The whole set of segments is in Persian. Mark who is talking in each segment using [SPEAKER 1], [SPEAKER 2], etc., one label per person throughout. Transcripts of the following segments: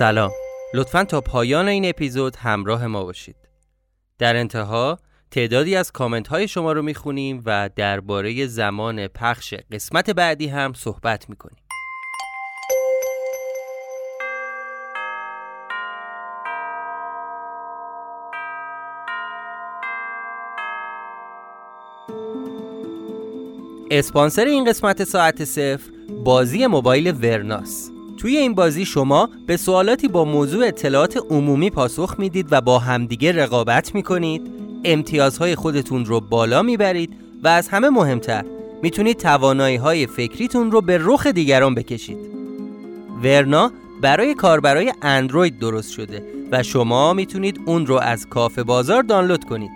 [SPEAKER 1] سلام. لطفا تا پایان این اپیزود همراه ما باشید. در انتها تعدادی از کامنت های شما رو می‌خونیم و درباره زمان پخش قسمت بعدی هم صحبت می‌کنیم. اسپانسر این قسمت ساعت صفر بازی موبایل ورناس. توی این بازی شما به سوالاتی با موضوع اطلاعات عمومی پاسخ می‌دید و با همدیگه رقابت می‌کنید. امتیازهای خودتون رو بالا می‌برید و از همه مهمتر می‌تونید توانایی های فکریتون رو به رخ دیگران بکشید. ورنا برای کاربرای اندروید درست شده و شما می‌تونید اون رو از کافه بازار دانلود کنید.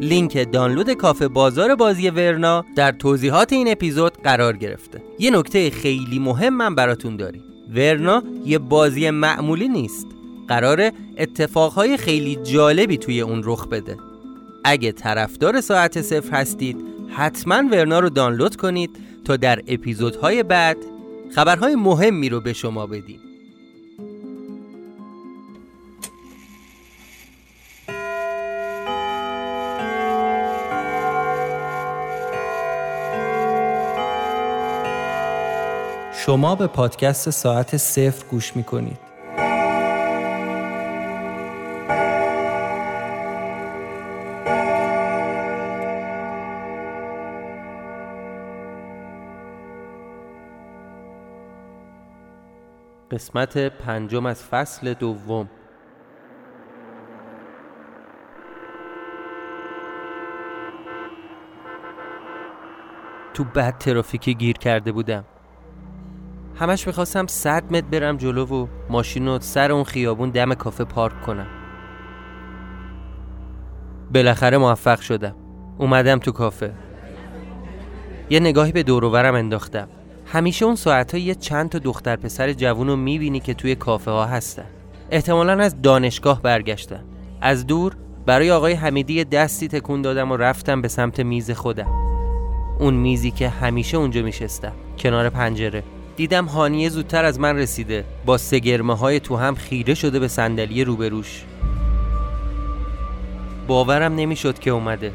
[SPEAKER 1] لینک دانلود کافه بازار بازی ورنا در توضیحات این اپیزود قرار گرفته. یه نکته خیلی مهم من براتون داریم. ورنا یه بازی معمولی نیست. قرار اتفاقهای خیلی جالبی توی اون رخ بده. اگه طرفدار ساعت صفر هستید حتما ورنا رو دانلود کنید تا در اپیزودهای بعد خبرهای مهمی رو به شما بدیم. شما به پادکست ساعت صفر گوش می کنید. قسمت پنجم از فصل دوم تو بد ترافیکی گیر کرده بودم همش می‌خواستم صد متر برم جلو و ماشین رو سر اون خیابون دم کافه پارک کنم. بالاخره موفق شدم. اومدم تو کافه. یه نگاهی به دوروورم انداختم. همیشه اون ساعت یه چند تا دختر پسر جوون رو می‌بینی که توی کافه ها هستن. احتمالا از دانشگاه برگشتن. از دور برای آقای حمیدی دستی تکون دادم و رفتم به سمت میز خودم. اون میزی که همیشه اونجا میشستم. کنار پنجره. دیدم هانیه زودتر از من رسیده. با سگرمه های تو هم خیره شده به صندلی روبروش. باورم نمی‌شد که اومده.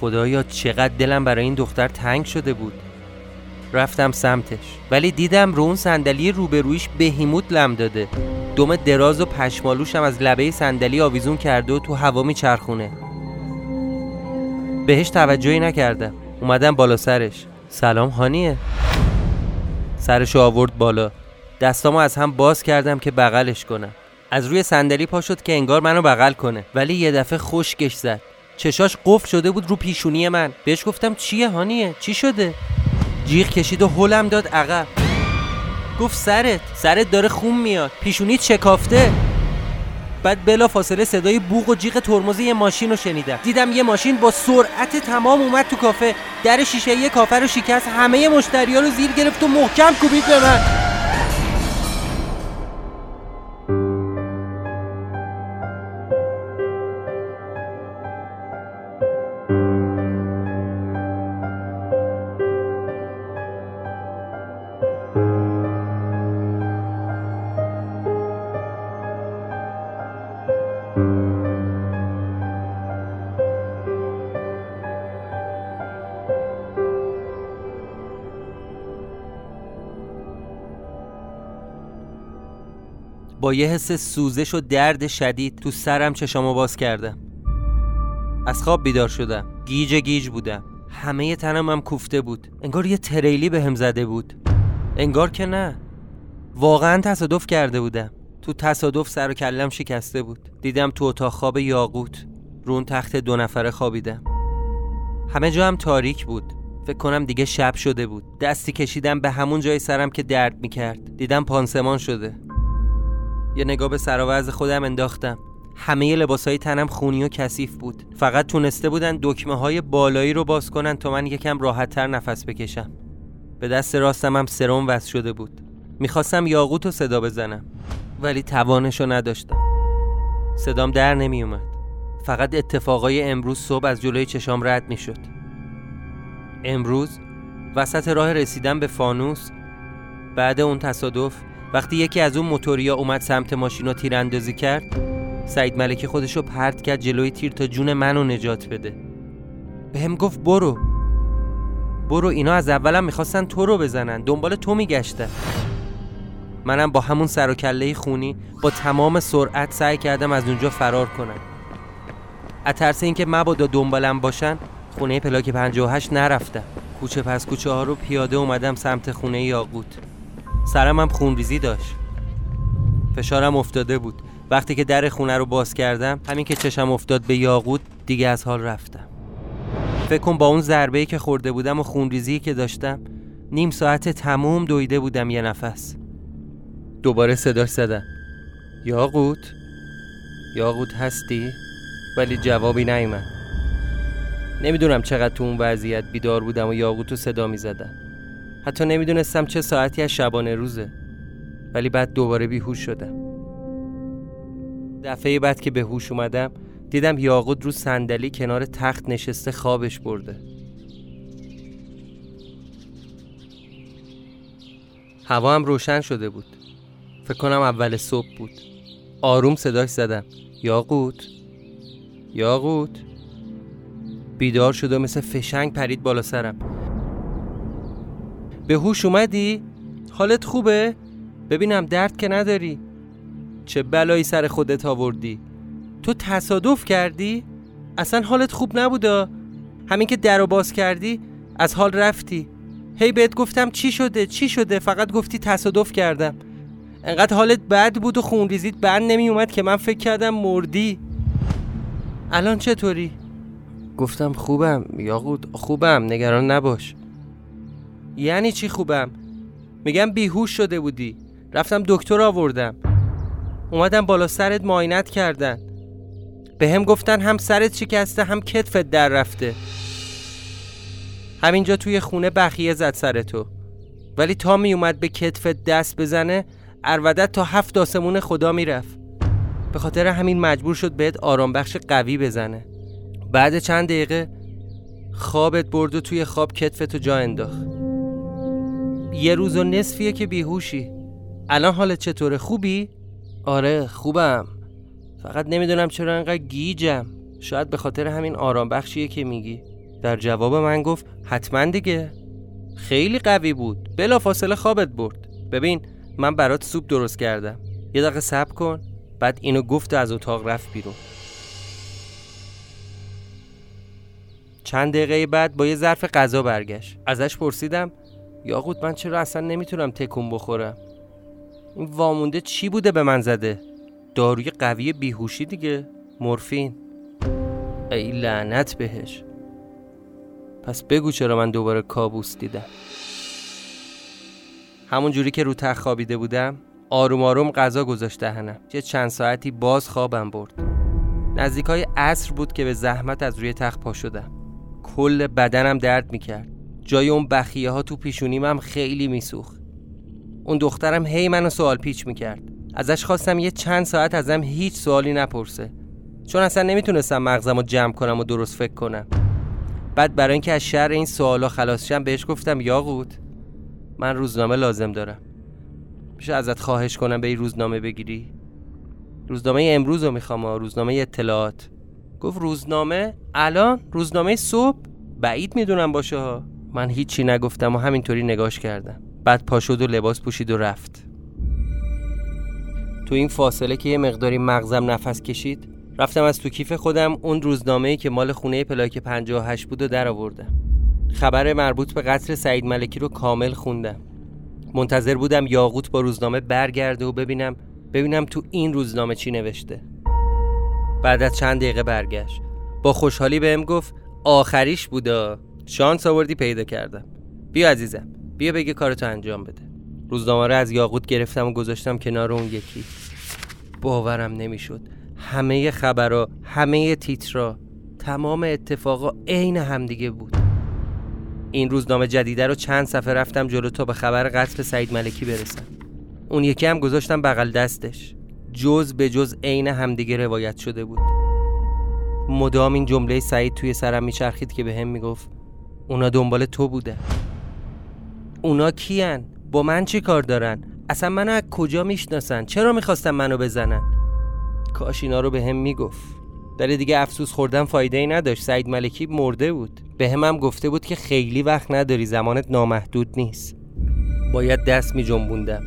[SPEAKER 1] خدایا چقدر دلم برای این دختر تنگ شده بود. رفتم سمتش ولی دیدم رو اون صندلی روبرویش بهیموت لم داده. دم دراز و پشمالوشم از لبه صندلی آویزون کرده و تو هوا میچرخونه. بهش توجهی نکردم. اومدم بالا سرش. سلام هانیه. سرشو آورد بالا. دستامو از هم باز کردم که بغلش کنم. از روی صندلی پا شد که انگار منو بغل کنه. ولی یه دفعه خشکش زد. چشاش قفل شده بود رو پیشونی من. بهش گفتم چیه هانیه؟ چی شده؟ جیغ کشید و هلم داد عقب. گفت سرت سرت داره خون میاد. پیشونی چکافته. بعد بلا فاصله صدای بوغ و جیغ ترمز یه ماشین رو شنیدم. دیدم یه ماشین با سرعت تمام اومد تو کافه. در شیشه یه کافه رو شکست. همه مشتریا رو زیر گرفت و محکم کوبید به من. یه حس سوزش و درد شدید تو سرم چشامو باز کردم. از خواب بیدار شدم. گیج گیج بودم. همه تنم هم کوفته بود. انگار یه تریلی به هم زده بود. انگار که نه. واقعا تصادف کرده بودم. تو تصادف سر و کلم شکسته بود. دیدم تو اتاق خواب یاقوت. رون تخت دو نفره خوابیدم. همه جا هم تاریک بود. فکر کنم دیگه شب شده بود. دستی کشیدم به همون جای سرم که درد می‌کرد. دیدم پانسمان شده. یه نگاه به سراوز خودم انداختم. همه لباسای تنم خونی و کثیف بود. فقط تونسته بودن دکمه های بالایی رو باز کنن تا من یکم راحت تر نفس بکشم. به دست راستم هم سرم وز شده بود. می‌خواستم یاقوت رو صدا بزنم ولی توانشو نداشتم. صدام در نمیومد فقط اتفاقای امروز صبح از جلوی چشام رد می‌شد. امروز وسط راه رسیدن به فانوس بعد اون تصادف وقتی یکی از اون موتوریا اومد سمت ماشین رو تیراندازی کرد سعید ملکی خودشو پرت کرد جلوی تیر تا جون منو نجات بده. به هم گفت برو. برو اینا از اولم می‌خواستن تو رو بزنن. دنبال تو میگشتن. منم با همون سر و کله خونی با تمام سرعت سعی کردم از اونجا فرار کنم. از ترس اینکه مبادا دنبالم باشن خونه پلاک 58 نرفتم. کوچه پس کوچه ها رو پیاده اومدم سمت خونه یاقوت. سرم هم خونریزی داشت. فشارم افتاده بود. وقتی که در خونه رو باز کردم همین که چشم افتاد به یاقوت دیگه از حال رفتم. فکر کن با اون ضربه که خورده بودم و خونریزی که داشتم نیم ساعت تموم دویده بودم یه نفس. دوباره صداش زدم. یاقوت؟ یاقوت هستی؟ ولی جوابی نیومد. نمی‌دونم چقدر تو اون وضعیت بیدار بودم و یاقوت رو صدا می‌زدم. حتی نمی‌دونستم چه ساعتی از شبانه روزه ولی بعد دوباره بیهوش شدم. دفعه بعد که به هوش اومدم دیدم یاقوت رو صندلی کنار تخت نشسته خوابش برده. هوا هم روشن شده بود. فکر کنم اول صبح بود. آروم صداش زدم. یاقوت؟ یاقوت؟ بیدار شد و مثل فشنگ پرید بالا سرم. به هوش اومدی؟ حالت خوبه؟ ببینم درد که نداری چه بلایی سر خودت آوردی تو تصادف کردی؟ اصلا حالت خوب نبودا همین که در باز کردی از حال رفتی هی بهت گفتم چی شده چی شده فقط گفتی تصادف کردم انقدر حالت بد بود و خونریزیت بند نمی اومد که من فکر کردم مردی الان چطوری؟ گفتم خوبم یاقوت خوبم نگران نباش یعنی چی خوبم؟ میگم بیهوش شده بودی. رفتم دکتر آوردم. اومدم بالا سرت ماینت کردن. به هم گفتن هم سرت شکسته هم کتفت در رفته. همینجا توی خونه بخیه زد سر تو. ولی تا می اومد به کتفت دست بزنه ارودت تا هفت آسمون خدا می‌رفت. به خاطر همین مجبور شد بهت آرام بخش قوی بزنه. بعد چند دقیقه خوابت برد و توی خواب کتفتو جا انداخت. یه روز و نصفیه که بیهوشی. الان حالت چطوره خوبی؟ آره خوبم. فقط نمی‌دونم چرا انقدر گیجم. شاید به خاطر همین آرام بخشیه که میگی. در جواب من گفت حتما دیگه. خیلی قوی بود. بلا فاصله خوابت برد. ببین من برات سوپ درست کردم. یه دقیقه صبر کن. بعد اینو گفت از اتاق رفت بیرون. چند دقیقه بعد با یه ظرف غذا برگشت. ازش پرسیدم یاقوت من چرا اصلا نمی‌تونم تکون بخورم؟ این وامونده چی بوده به من زده؟ داروی قوی بیهوشی دیگه مورفین. ای لعنت بهش. پس بگو چرا من دوباره کابوس دیدم. همون جوری که رو تخت خوابیده بودم آروم آروم غذا گذاشت دهنم یه چند ساعتی باز خوابم برد. نزدیک های عصر بود که به زحمت از روی تخت پا شدم. کل بدنم درد می‌کرد. جای اون بخیه ها تو پیشونیم هم خیلی میسوخت. اون دخترم هی منو سوال پیچ می‌کرد. ازش خواستم یه چند ساعت ازم هیچ سوالی نپرسه. چون اصلا نمی‌تونستم مغزم رو جمع کنم و درست فکر کنم. بعد برای اینکه از شر این سوالا خلاص شم بهش گفتم یاقوت من روزنامه لازم دارم. میشه ازت خواهش کنم به این روزنامه بگیری؟ روزنامه امروز رو می‌خوام روزنامه اطلاعات. گفت روزنامه؟ الان؟ روزنامه صبح؟ بعید می‌دونم باشه ها. من هیچی نگفتم و همینطوری نگاش کردم. بعد پا شد و لباس پوشید و رفت. تو این فاصله که یه مقداری مغزم نفس کشید رفتم از تو کیف خودم اون روزنامه‌ای که مال خونه پلاک 58 بود و در آوردم. خبر مربوط به قتل سعید ملکی رو کامل خوندم. منتظر بودم یاقوت با روزنامه برگرده و ببینم ببینم تو این روزنامه چی نوشته. بعد از چند دقیقه برگشت. با خوشحالی بهم گفت آخریش بودا. شانس آوردی پیدا کردم. بیا عزیزم بیا بگه کارتو انجام بده. روزنامه رو از یاقوت گرفتم و گذاشتم کنار اون یکی. باورم نمی‌شد. همه خبرها همه تیترا تمام اتفاقا عین همدیگه بود. این روزنامه جدیده رو چند صفحه رفتم جلو تا به خبر قتل سعید ملکی برسم. اون یکی هم گذاشتم بغل دستش. جز به جز عین همدیگه روایت شده بود. مدام این جمله سعید توی سرم میچرخید که به هم می‌گفت اونا دنبال تو بوده. اونا کیان؟ با من چی کار دارن؟ اصلا منو از کجا می‌شناسن؟ چرا می‌خواستن منو بزنن؟ کاش اینا رو به هم می‌گفت. داره دیگه افسوس خوردن فایده ای نداشت. سعید ملکی مرده بود. به هم, هم گفته بود که خیلی وقت نداری زمانت نامحدود نیست. باید دست می جنبوندم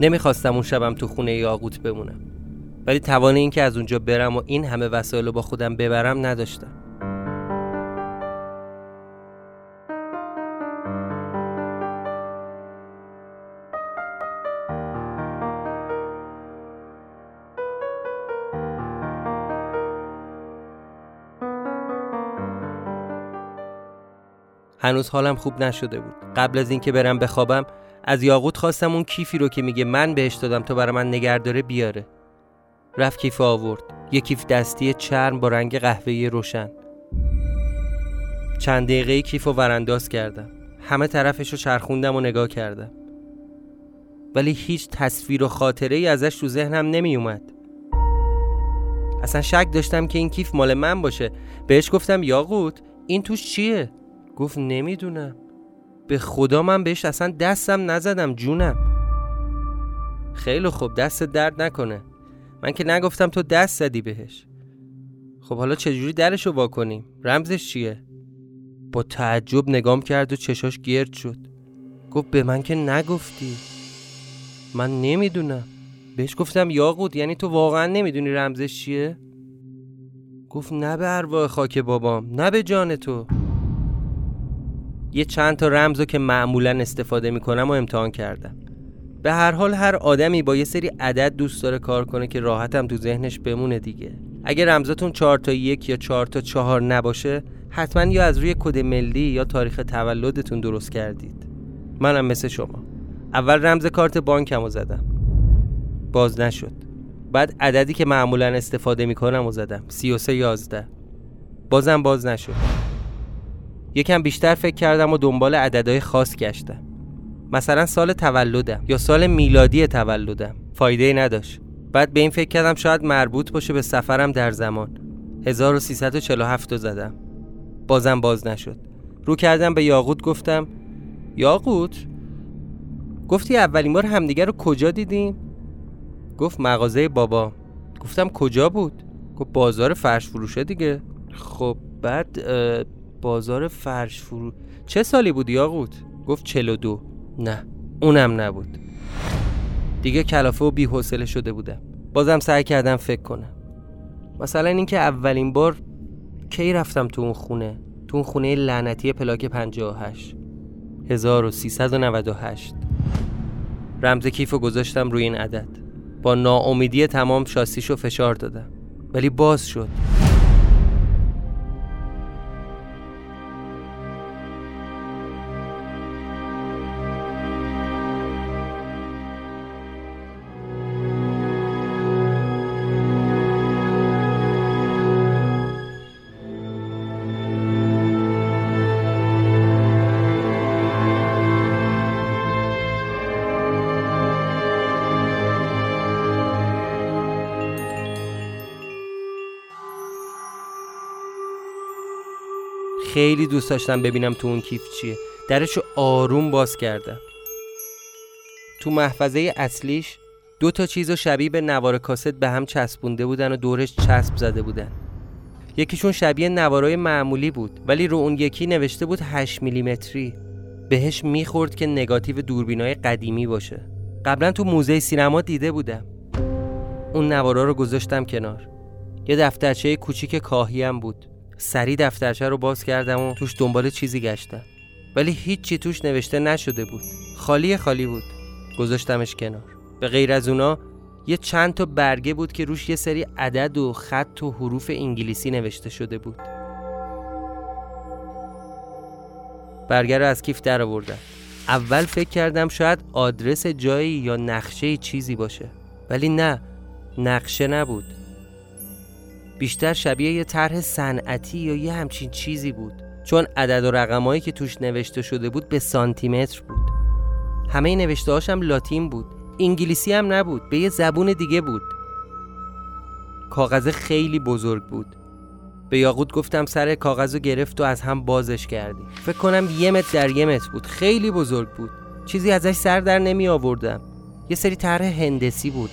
[SPEAKER 1] نمی‌خواستم اون شبم تو خونه یاقوت بمونم. ولی توان این که از اونجا برم و این همه وسایل با خودم ببرم نداشتم. هنوز حالم خوب نشده بود. قبل از اینکه برم بخوابم از یاقوت خواستم اون کیفی رو که میگه من بهش دادم تا برای من نگهداره بیاره. رفت کیف آورد. یه کیف دستی چرم با رنگ قهوه‌ای روشن. چند دقیقه کیف رو ورانداز کردم. همه طرفش رو چرخوندم و نگاه کردم. ولی هیچ تصویر و خاطره ای ازش تو ذهنم نمی اومد اصلا شک داشتم که این کیف مال من باشه. بهش گفتم یاقوت این توش چیه؟ گفت نمی‌دونم. به خدا من بهش اصلا دستم نزدم جونم. خیلی خوب دست درد نکنه. من که نگفتم تو دست زدی بهش. خب حالا چجوری درشو واکنیم رمزش چیه؟ با تعجب نگام کرد و چشاش گرد شد. گفت به من که نگفتی. من نمی‌دونم. بهش گفتم یاقود یعنی تو واقعا نمی‌دونی رمزش چیه؟ گفت نه به ارواح خاک بابام نه به جان تو. یه چند تا رمزو که معمولا استفاده می‌کنم و امتحان کردم. به هر حال هر آدمی با یه سری عدد دوست داره کار کنه که راحتم تو ذهنش بمونه دیگه. اگه رمزاتون چهار تا یک یا چهار تا چهار نباشه حتما یا از روی کد ملی یا تاریخ تولدتون درست کردید. منم مثل شما. اول رمز کارت بانکم رو زدم. باز نشد. بعد عددی که معمولا استفاده می‌کنم و زدم 33 11 بازم باز نشد. یکم بیشتر فکر کردم و دنبال عددهای خاص گشتم. مثلا سال تولدم یا سال میلادی تولدم. فایده نداشت. بعد به این فکر کردم شاید مربوط باشه به سفرم در زمان. 1347 زدم. بازم باز نشد. رو کردم به یاقوت گفتم یاقوت؟ گفتی اولین بار همدیگه رو کجا دیدیم؟ گفت مغازه بابا. گفتم کجا بود؟ گفت بازار فرش فروشه دیگه. خب بعد بازار فرش فرو. چه سالی بود یاقوت؟ گفت 42 نه اونم نبود. دیگه کلافه و بیحوصله شده بودم. بازم سعی کردم فکر کنم. مثلا اینکه اولین بار کی رفتم تو اون خونه؟ تو اون خونه لعنتی پلاک 58 1398 رمز کیف گذاشتم روی این عدد. با ناامیدی تمام شاسیشو فشار دادم. ولی باز شد. خیلی دوست داشتم ببینم تو اون کیف چیه. درشو آروم باز کردم تو محفظه اصلیش دو تا چیز شبیه به نوار کاست به هم چسبونده بودن و دورش چسب زده بودن. یکیشون شبیه نوارای معمولی بود ولی رو اون یکی نوشته بود 8 میلیمتری. بهش می‌خورد که نگاتیو دوربینای قدیمی باشه. قبلا تو موزه سینما دیده بودم. اون نوارا رو گذاشتم کنار. یه دفترچه کوچیک کاهیم بود. سری دفترچه رو باز کردم و توش دنبال چیزی گشتم. ولی هیچی توش نوشته نشده بود. خالی خالی بود. گذاشتمش کنار. به غیر از اونا یه چند تا برگه بود که روش یه سری عدد و خط و حروف انگلیسی نوشته شده بود. برگه رو از کیف در آوردم. اول فکر کردم شاید آدرس جایی یا نقشه چیزی باشه. ولی نه نقشه نبود. بیشتر شبیه یه طرح صنعتی یا یه همچین چیزی بود. چون عدد و رقمایی که توش نوشته شده بود به سانتیمتر بود. همه نوشته هاشم لاتین بود. انگلیسی هم نبود. به یه زبون دیگه بود. کاغذ خیلی بزرگ بود. به یاقوت گفتم سر کاغذ رو گرفت و از هم بازش کردی. فکر کنم یه متر در یه متر بود. خیلی بزرگ بود. چیزی ازش سر در نمی آوردم. یه سری طرح هندسی بود.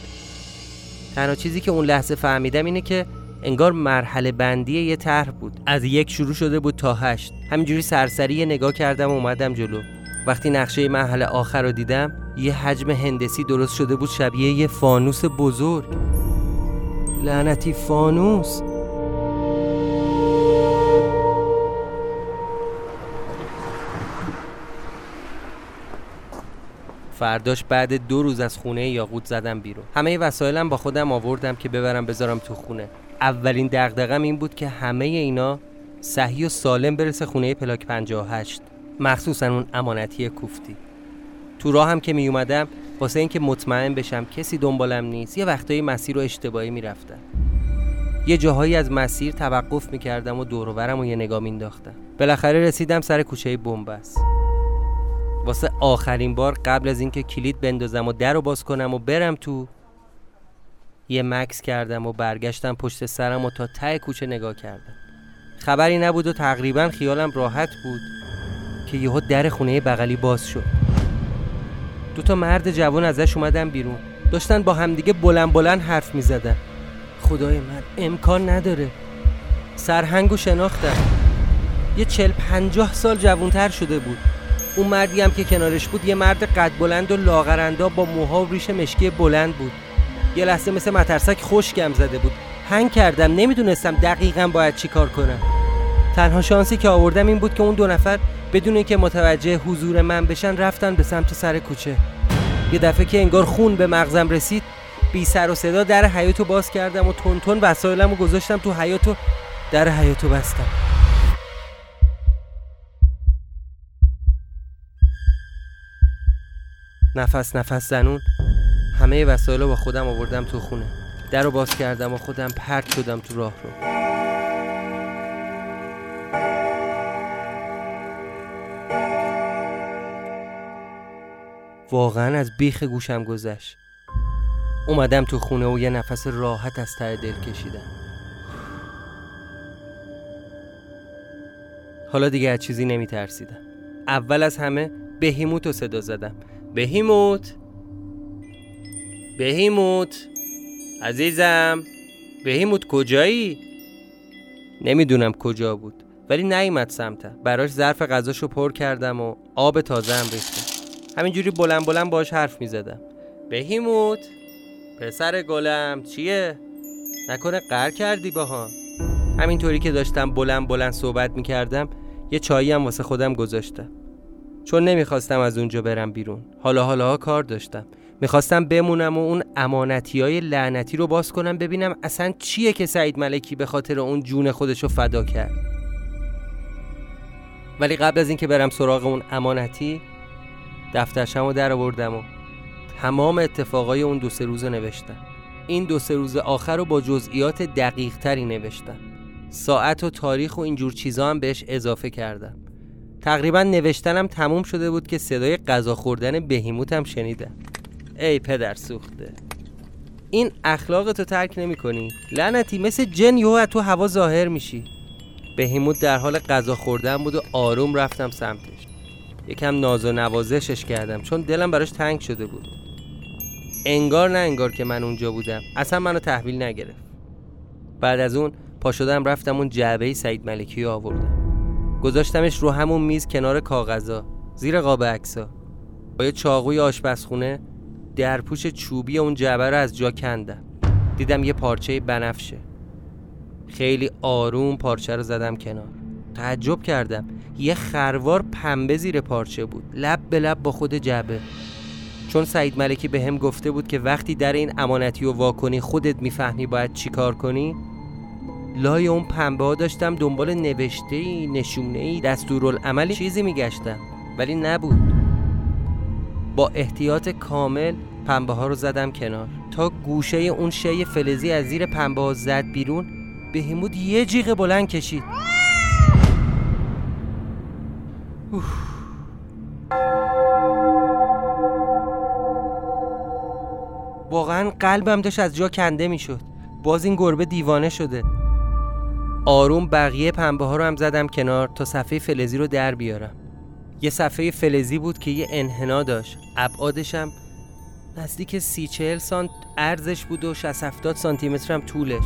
[SPEAKER 1] تنها چیزی که اون لحظه فهمیدم اینه که انگار مرحله بندی یه طرح بود. از یک شروع شده بود تا هشت. همینجوری سرسری نگاه کردم و اومدم جلو. وقتی نقشه مرحله آخر رو دیدم یه حجم هندسی درست شده بود شبیه یه فانوس بزرگ. لعنتی فانوس. فرداش بعد دو روز از خونه یاقوت زدم بیرون. همه وسایلم با خودم آوردم که ببرم بذارم تو خونه. اولین دغدغم این بود که همه اینا صحیح و سالم برسه خونه پلاک 58 مخصوصا اون امانتی کوفتی. تو راه هم که می اومدم واسه اینکه مطمئن بشم کسی دنبالم نیست یه وقتایی مسیر رو اشتباهی می‌رفتم. یه جاهایی از مسیر توقف می‌کردم و دورورم و یه نگاه مینداختم بالاخره رسیدم سر کوچه بنبست واسه آخرین بار قبل از اینکه کلید بندازم و در رو باز کنم و برم تو یه مکس کردم و برگشتم پشت سرم و تا ته کوچه نگاه کردم. خبری نبود و تقریبا خیالم راحت بود که یهو در خونه بغلی باز شد. دو تا مرد جوان ازش اومدن بیرون. داشتن با همدیگه بلند بلند حرف می زدن خدای من امکان نداره. سرهنگ و شناختم. یه چل پنجاه سال جوانتر شده بود. اون مردی هم که کنارش بود یه مرد قد بلند و لاغرندا با موها و ریش مشکی بلند بود. یه لحظه مثل مترسک خوشگم زده بود. هنگ کردم نمی‌دونستم دقیقا باید چی کار کنم. تنها شانسی که آوردم این بود که اون دو نفر بدون اینکه متوجه حضور من بشن رفتن به سمت سر کوچه. یه دفعه که انگار خون به مغزم رسید بی سر و صدا در حیاتو باز کردم و تون تون وسایلم و گذاشتم تو حیاتو در حیاتو بستم. نفس نفس زنون. همه وسایل رو با خودم آوردم تو خونه. در رو باز کردم و خودم پرت شدم تو راه رو. واقعا از بیخ گوشم گذشت. اومدم تو خونه و یه نفس راحت از ته دل کشیدم. حالا دیگه از چیزی نمی ترسیدم اول از همه بهیموت رو صدا زدم. بهیموت! بهیموت. عزیزم بهیموت کجایی؟ نمی‌دونم کجا بود ولی نیومد سمتم. براش ظرف غذاشو پر کردم و آب تازه هم ریختم. همینجوری بلند بلند باش حرف می‌زدم. بهیموت پسر گلم چیه؟ نکنه قر کردی باها. همینطوری که داشتم بلند بلند صحبت می‌کردم یه چایی هم واسه خودم گذاشتم. چون نمی‌خواستم از اونجا برم بیرون. حالا حالا کار داشتم. می‌خواستم بمونم و اون امانتی های لعنتی رو باز کنم ببینم اصلا چیه که سعید ملکی به خاطر اون جون خودش رو فدا کرد. ولی قبل از اینکه برم سراغ اون امانتی دفترشم رو در آوردم و تمام اتفاقای اون دو سه روز رو نوشتم. این دو سه روز آخر رو با جزئیات دقیق تری نوشتم. ساعت و تاریخ و اینجور چیزا هم بهش اضافه کردم. تقریبا نوشتنم تموم شده بود که صدای غذا خوردن بهیموتم شنیدم. ای پدر سوخته. این اخلاقتو ترک نمی کنی. لعنتی مثل جن یهو تو هوا ظاهر میشی. بهیموت در حال غذا خوردن بود و آروم رفتم سمتش. یکم ناز و نوازشش کردم چون دلم براش تنگ شده بود. انگار نه انگار که من اونجا بودم. اصلا منو تحویل نگرفت. بعد از اون پا شدم رفتم اون جعبه سعید ملکی رو آوردم. گذاشتمش رو همون میز کنار کاغذا زیر قاب عکسا با یه چاقوی آشپزخونه درپوش چوبی اون جعبه رو از جا کندم. دیدم یه پارچه بنفشه. خیلی آروم پارچه رو زدم کنار. تعجب کردم. یه خروار پنبه زیر پارچه بود. لب به لب با خود جعبه. چون سعید ملکی به هم گفته بود که وقتی در این امانتی و واکنی خودت می‌فهمی باید چی کار کنی لای اون پنبه ها داشتم دنبال نوشته ای نشونه ای دستورالعملی چیزی میگشتم. ولی نبود. با احتیاط کامل پنبه ها رو زدم کنار. تا گوشه اون شی فلزی از زیر پنبه ها زد بیرون بهیمود یه جیغ بلند کشید. واقعا قلبم داشت از جا کنده می‌شد. باز این گربه دیوانه شده. آروم بقیه پنبه ها رو هم زدم کنار تا صفحه فلزی رو در بیارم. یه صفحه فلزی بود که یه انحنا داشت. ابعادشم نزدیک سی چهل سانت ارزش بود و 60 70 سانتی متر هم طولش.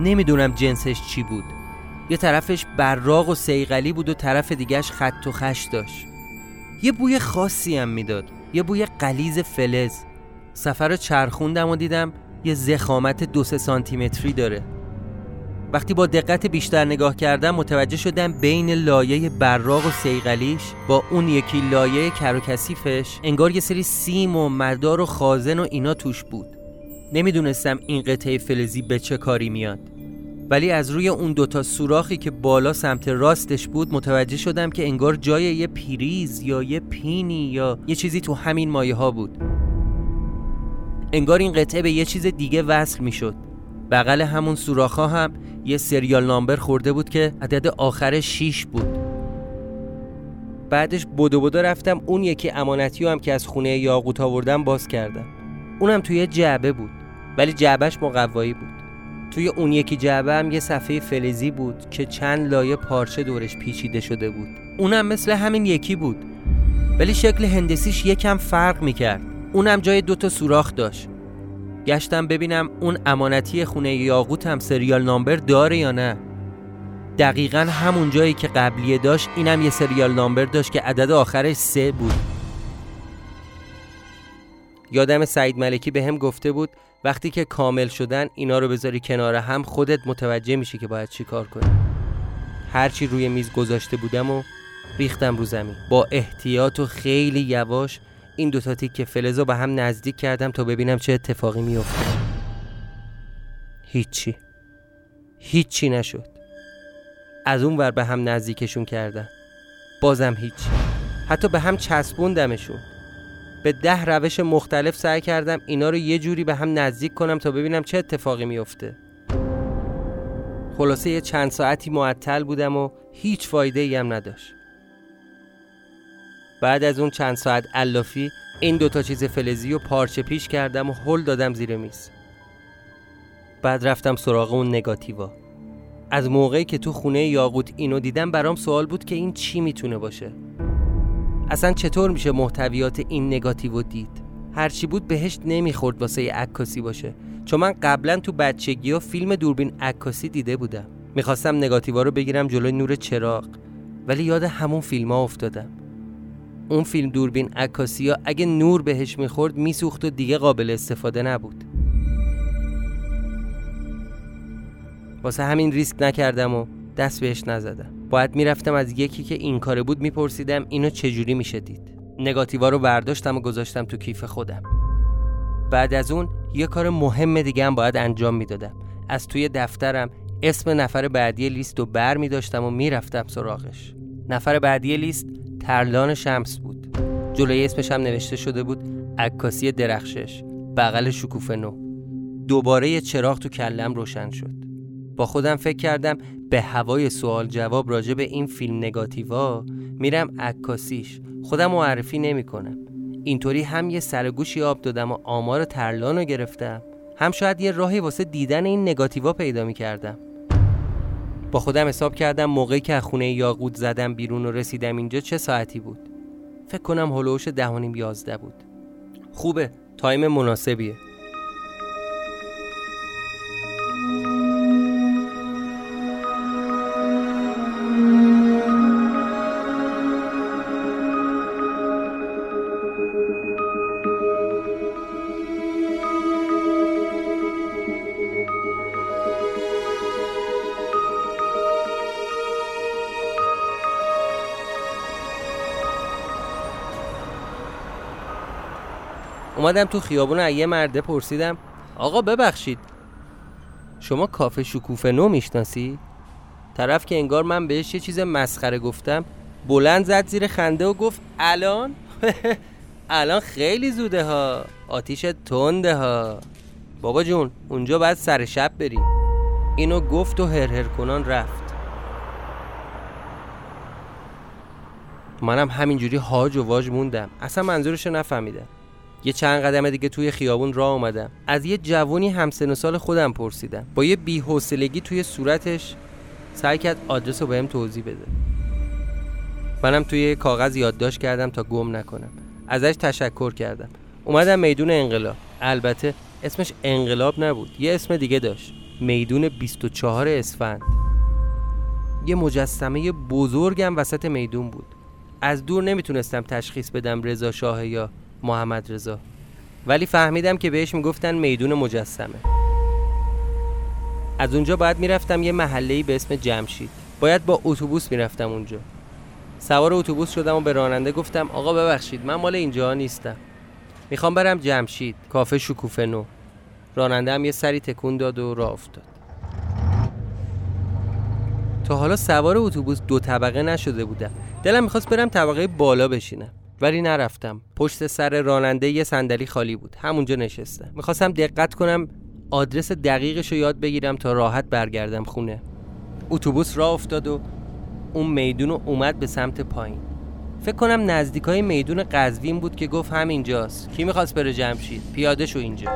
[SPEAKER 1] نمی‌دونم جنسش چی بود. یه طرفش براق و سیغلی بود و طرف دیگهش خط و خش داشت. یه بوی خاصی هم می‌داد. یه بوی قلیز فلز. سفر رو چرخوندم و دیدم یه زخامت دو سانتیمتری داره. وقتی با دقت بیشتر نگاه کردم متوجه شدم بین لایه براق و سیغلیش با اون یکی لایه کر و کثیفش انگار یه سری سیم و مدار و خازن و اینا توش بود. نمی‌دونستم این قطعه فلزی به چه کاری میاد. ولی از روی اون دوتا سوراخی که بالا سمت راستش بود متوجه شدم که انگار جای یه پیریز یا یه پینی یا یه چیزی تو همین مایه ها بود. انگار این قطعه به یه چیز دیگه وصل می‌شد. بغل همون سوراخ ها هم یه سریال نامبر خورده بود که عدد آخر 6 بود. بعدش بدو بدو رفتم اون یکی امانتی هم که از خونه یاقوت آوردم باز کردم. اونم توی جعبه بود ولی جعبهش مقوایی بود. توی اون یکی جعبه هم یه صفحه فلزی بود که چند لایه پارچه دورش پیچیده شده بود. اونم مثل همین یکی بود ولی شکل هندسیش یکم فرق می‌کرد. اونم جای دوتا سوراخ داشت. گشتم ببینم اون امانتی خونه یاقوت هم سریال نامبر داره یا نه. دقیقا همون جایی که قبلیه داشت اینم یه سریال نامبر داشت که عدد آخرش سه بود. یادم سعید ملکی به هم گفته بود وقتی که کامل شدن اینا رو بذاری کنار هم خودت متوجه میشی که باید چی کار کنی. هرچی روی میز گذاشته بودم و ریختم رو زمین. با احتیاط و خیلی یواش این دوتا تیک فلز رو به هم نزدیک کردم تا ببینم چه اتفاقی میفته هیچی. هیچی نشد. از اون ور به هم نزدیکشون کردم. بازم هیچی. حتی به هم چسبوندمشون. به ده روش مختلف سعی کردم اینا رو یه جوری به هم نزدیک کنم تا ببینم چه اتفاقی میفته خلاصه یه چند ساعتی معطل بودم و هیچ فایده ای هم نداشت. بعد از اون چند ساعت علافی این دوتا چیز فلزی و پارچه پیش کردم و هل دادم زیر میز. بعد رفتم سراغ اون نگاتیوا. از موقعی که تو خونه یاقوت اینو دیدم برام سوال بود که این چی می‌تونه باشه. اصلا چطور میشه محتویات این نگاتیو دید؟ هرچی بود بهش نمی‌خورد واسه عکاسی باشه. چون من قبلا تو بچگی و فیلم دوربین عکاسی دیده بودم. می‌خواستم نگاتیوا رو بگیرم جلوی نور چراغ. ولی یاد همون فیلم ها افتادم. اون فیلم دوربین عکاسی ها اگه نور بهش می‌خورد میسوخت و دیگه قابل استفاده نبود. واسه همین ریسک نکردم و دست بهش نزدم. باید می‌رفتم از یکی که این کاره بود میپرسیدم اینو چجوری میشه دید. نگاتیوا رو برداشتم و گذاشتم تو کیف خودم. بعد از اون یه کار مهم دیگه هم باید انجام می‌دادم. از توی دفترم اسم نفر بعدی لیست رو بر می داشتم و می‌رفتم سراغش. نفر بعدی لیست ترلان شمس بود. جلوی اسمش هم نوشته شده بود عکاسی درخشش بغل شکوف نو. دوباره یه چراغ تو کلم روشن شد. با خودم فکر کردم به هوای سوال جواب راجع به این فیلم نگاتیوا میرم عکاسیش. خودم معرفی نمی‌کنم. اینطوری هم یه سرگوشی آب دادم و آمار ترلان رو گرفتم هم شاید یه راهی واسه دیدن این نگاتیوا پیدا می‌کردم. با خودم حساب کردم موقعی که از خونه یاقوت زدم بیرون و رسیدم اینجا چه ساعتی بود؟ فکر کنم هلوش دهانیم یازده بود. خوبه تایم مناسبیه. اومدم تو خیابون یه مرده پرسیدم آقا ببخشید شما کافه شکوفه نو می‌شناسی؟ طرف که انگار من بهش یه چیز مسخره گفتم بلند زد زیر خنده و گفت الان؟ الان خیلی زوده ها آتیش تنده ها. بابا جون اونجا باید سر شب بری. اینو گفت و هر هر کنان رفت. منم همینجوری هاج و واج موندم. اصلا منظورشو نفهمیدم. یه چند قدم دیگه توی خیابون راه اومدم. از یه جوونی همسن و سال خودم پرسیدم. با یه بی‌حوصلگی توی صورتش سعی کرد آدرس رو بهم توضیح بده. منم توی کاغذ یادداشت کردم تا گم نکنم. ازش تشکر کردم. اومدم میدون انقلاب. البته اسمش انقلاب نبود. یه اسم دیگه داشت. میدون 24 اسفند. یه مجسمه بزرگم وسط میدون بود. از دور نمی‌تونستم تشخیص بدم رضا شاه یا محمد رضا. ولی فهمیدم که بهش می‌گفتن میدون مجسمه. از اونجا باید می‌رفتم یه محله‌ای به اسم جمشید. باید با اتوبوس می‌رفتم اونجا. سوار اتوبوس شدم و به راننده گفتم آقا ببخشید من مال اینجا نیستم. می‌خوام برم جمشید کافه شکوفه نو. راننده هم یه سری تکون داد و راه افتاد. تا حالا سوار اتوبوس دو طبقه نشده بودم. دلم می‌خواست برم طبقه بالا بشینم. ولی نرفتم. پشت سر راننده یه صندلی خالی بود. همونجا نشستم می‌خواستم دقت کنم آدرس دقیقش رو یاد بگیرم تا راحت برگردم خونه. اتوبوس راه افتاد و اون میدون رو اومد به سمت پایین. فکر کنم نزدیکای میدون قزوین بود که گفت همینجاست. کی می‌خواست بره جمشید پیاده شو اینجا.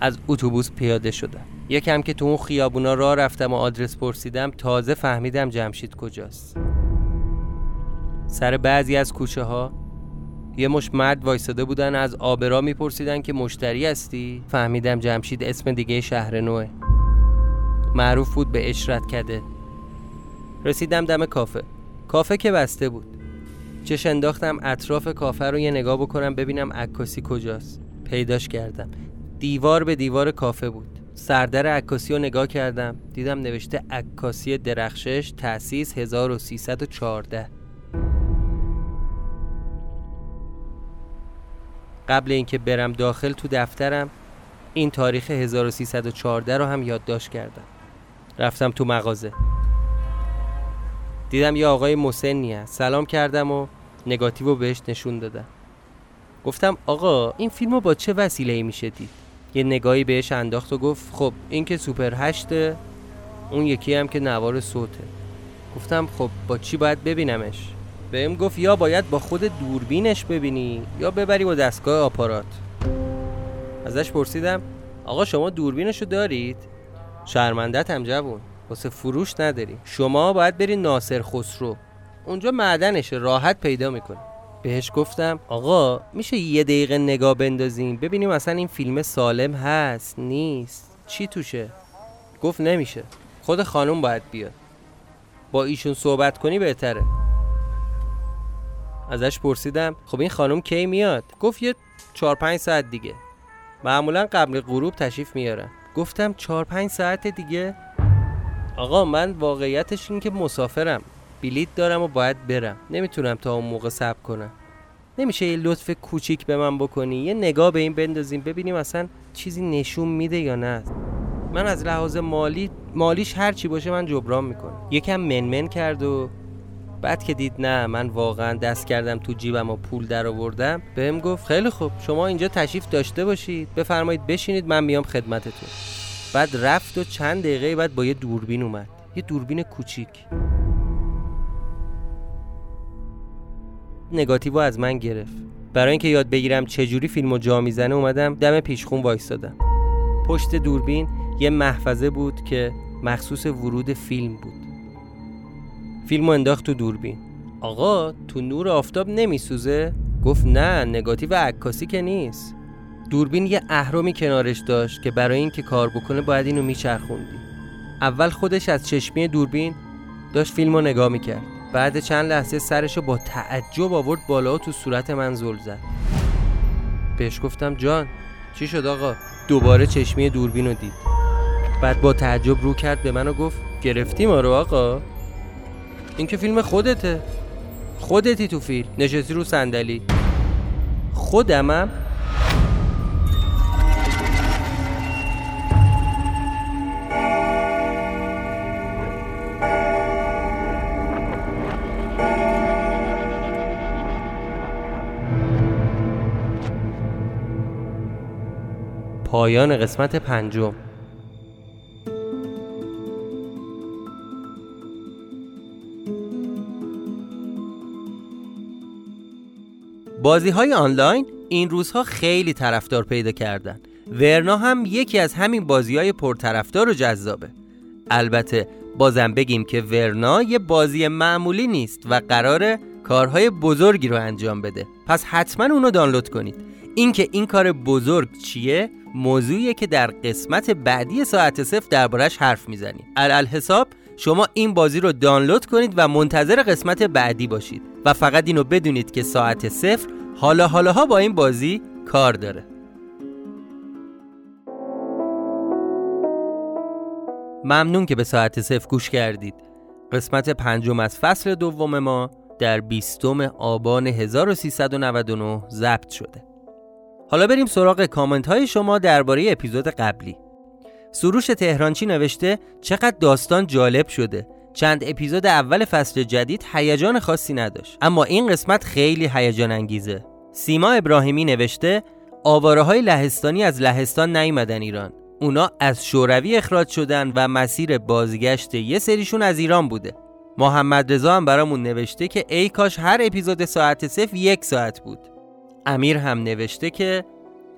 [SPEAKER 1] از اتوبوس پیاده شدم. یکم که تو اون خیابونا راه رفتم و آدرس پرسیدم تازه فهمیدم جمشید کجاست. سر بعضی از کوچه ها یه مش مرد وایساده بودن از آبرا میپرسیدن که مشتری هستی؟ فهمیدم جمشید اسم دیگه شهر نوه. معروف بود به اشرت کده. رسیدم دم کافه. کافه که بسته بود. چش انداختم اطراف کافه رو یه نگاه بکنم ببینم عکاسی کجاست. پیداش کردم. دیوار به دیوار کافه بود. سردر عکاسی رو نگاه کردم دیدم نوشته عکاسی درخشش تأسیس 1314 قبل اینکه برم داخل تو دفترم این تاریخ 1314 رو هم یادداشت کردم. رفتم تو مغازه. دیدم یه آقای مسنی هست. سلام کردم و نگاتیو بهش نشون دادم. گفتم آقا این فیلم رو با چه وسیله ای میشه دید یه نگاهی بهش انداخت و گفت خب این که سوپر هشته اون یکی هم که نوار صوته. گفتم خب با چی باید ببینمش؟ بهم گفت یا باید با خود دوربینش ببینی یا ببری با دستگاه آپارات. ازش پرسیدم آقا شما دوربینشو دارید؟ شرمندت هم جوون واسه فروش نداری. شما باید بری ناصر خسرو. اونجا معدنشه راحت پیدا می‌کنی بهش گفتم آقا میشه یه دقیقه نگاه بندازیم؟ ببینیم اصلا این فیلم سالم هست نیست. چی توشه؟ گفت نمیشه. خود خانم باید بیاد. با ایشون صحبت کنی بهتره. ازش پرسیدم خب این خانم کی میاد؟ گفت یه چهار پنج ساعت دیگه. معمولا قبل غروب تشریف میارن گفتم چهار پنج ساعت دیگه؟ آقا من واقعیتش این که مسافرم. بلیت دارم و باید برم. نمی‌تونم تا اون موقع صبر کنم. نمیشه یه لطف کوچیک به من بکنی؟ یه نگاه به این بندازیم ببینیم اصلا چیزی نشون میده یا نه. من از لحاظ مالی مالیش هر چی باشه من جبران می‌کنم. یکم منمن کرد و بعد که دید نه من واقعا دست کردم تو جیبم و پول در آوردم بهم گفت خیلی خوب شما اینجا تشریف داشته باشید. بفرمایید بشینید من میام خدمتتون. بعد رفت و چند دقیقه بعد با یه دوربین اومد. یه دوربین کوچیک. نگاتیو از من گرفت. برای اینکه یاد بگیرم چجوری فیلمو جا می‌زنه اومدم دم پیشخون وایستادم. پشت دوربین یه محفظه بود که مخصوص ورود فیلم بود. فیلمو انداخت تو دوربین. آقا تو نور آفتاب نمیسوزه؟ گفت نه نگاتیو عکاسی که نیست. دوربین یه اهرامی کنارش داشت که برای اینکه کار بکنه باید اینو میچرخوندی. اول خودش از چشمی دوربین داشت فیلمو نگاه می‌کرد. بعد چند لحظه سرشو با تعجب آورد بالا تو صورت من زل زد. بهش گفتم جان چی شد آقا؟ دوباره چشمی دوربین رو دید. بعد با تعجب رو کرد به من و گفت گرفتی ما رو آقا. این که فیلم خودته. خودتی تو فیلم نشستی رو صندلی. خودمم؟ پایان قسمت پنجم. بازی های آنلاین این روزها خیلی طرفدار پیدا کردن. ورنا هم یکی از همین بازی های پرطرفدار و جذابه. البته بازم بگیم که ورنا یه بازی معمولی نیست و قراره کارهای بزرگی رو انجام بده. پس حتما اونو دانلود کنید. اینکه این کار بزرگ چیه موضوعیه که در قسمت بعدی ساعت صفر دربارش حرف می‌زنیم. علل حساب شما این بازی رو دانلود کنید و منتظر قسمت بعدی باشید و فقط اینو بدونید که ساعت صفر حالا حالاها با این بازی کار داره. ممنون که به ساعت صفر گوش کردید. قسمت پنجم از فصل دوم ما در بیستم آبان 1399 ضبط شده. حالا بریم سراغ کامنت های شما درباره اپیزود قبلی. سروش تهرانچی نوشته چقدر داستان جالب شده. چند اپیزود اول فصل جدید هیجان خاصی نداشت. اما این قسمت خیلی هیجان انگیزه. سیما ابراهیمی نوشته آواره های لهستانی از لهستان نیومدن ایران. اونا از شوروی اخراج شدن و مسیر بازگشت یه سریشون از ایران بوده. محمد رضا هم برامون نوشته که ای کاش هر اپیزود ساعت صفر یک ساعت بود. امیر هم نوشته که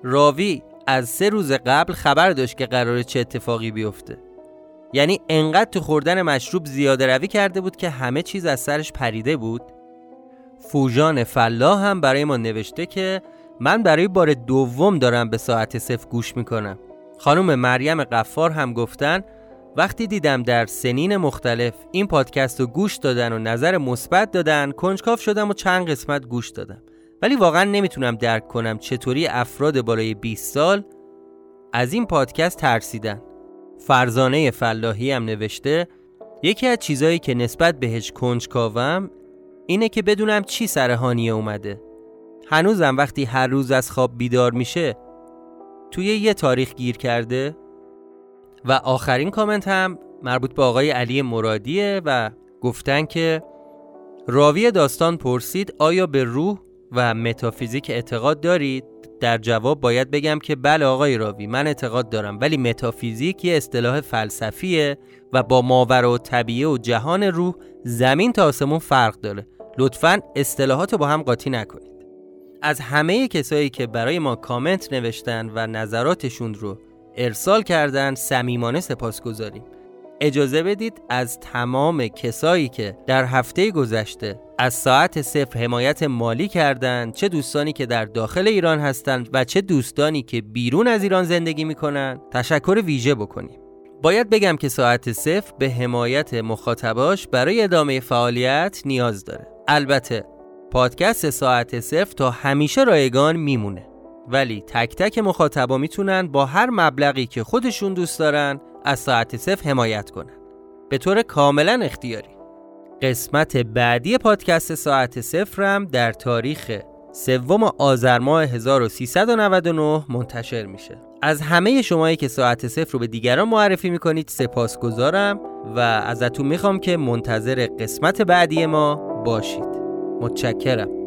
[SPEAKER 1] راوی از سه روز قبل خبر داشت که قرار چه اتفاقی بیفته. یعنی انقدر تو خوردن مشروب زیاده روی کرده بود که همه چیز از سرش پریده بود. فوجان فلاح هم برای ما نوشته که من برای بار دوم دارم به ساعت صفر گوش می‌کنم. خانم مریم قفار هم گفتن وقتی دیدم در سنین مختلف این پادکست رو گوش دادن و نظر مثبت دادن کنجکاف شدم و چند قسمت گوش دادم. ولی واقعا نمی‌تونم درک کنم چطوری افراد بالای 20 سال از این پادکست ترسیدن. فرزانه فلاحی هم نوشته یکی از چیزایی که نسبت بهش کنجکاوم اینه که بدونم چی سر هانیه اومده. هنوزم وقتی هر روز از خواب بیدار میشه توی یه تاریخ گیر کرده. و آخرین کامنت هم مربوط به آقای علی مرادیه و گفتن که راوی داستان پرسید آیا به روح و متافیزیک اعتقاد دارید؟ در جواب باید بگم که بله آقای راوی من اعتقاد دارم ولی متافیزیک یه اصطلاح فلسفیه و با ماور و طبیعه و جهان روح زمین تا آسمون فرق داره. لطفا اصطلاحات با هم قاطی نکنید. از همه کسایی که برای ما کامنت نوشتن و نظراتشون رو ارسال کردن صمیمانه سپاس گذاریم اجازه بدید از تمام کسایی که در هفته گذشته از ساعت صفر حمایت مالی کردند چه دوستانی که در داخل ایران هستند و چه دوستانی که بیرون از ایران زندگی می‌کنن تشکر ویژه بکنیم. باید بگم که ساعت صفر به حمایت مخاطباش برای ادامه فعالیت نیاز داره. البته پادکست ساعت صفر تا همیشه رایگان میمونه. ولی تک تک مخاطبا می‌تونن با هر مبلغی که خودشون دوست دارن از ساعت صفر حمایت کنن به طور کاملا اختیاری. قسمت بعدی پادکست ساعت صفرم در تاریخ سوم آذر ماه 1399 منتشر میشه. از همه شمایی که ساعت صفر رو به دیگران معرفی می‌کنید سپاسگزارم و ازتون می‌خوام که منتظر قسمت بعدی ما باشید. متشکرم.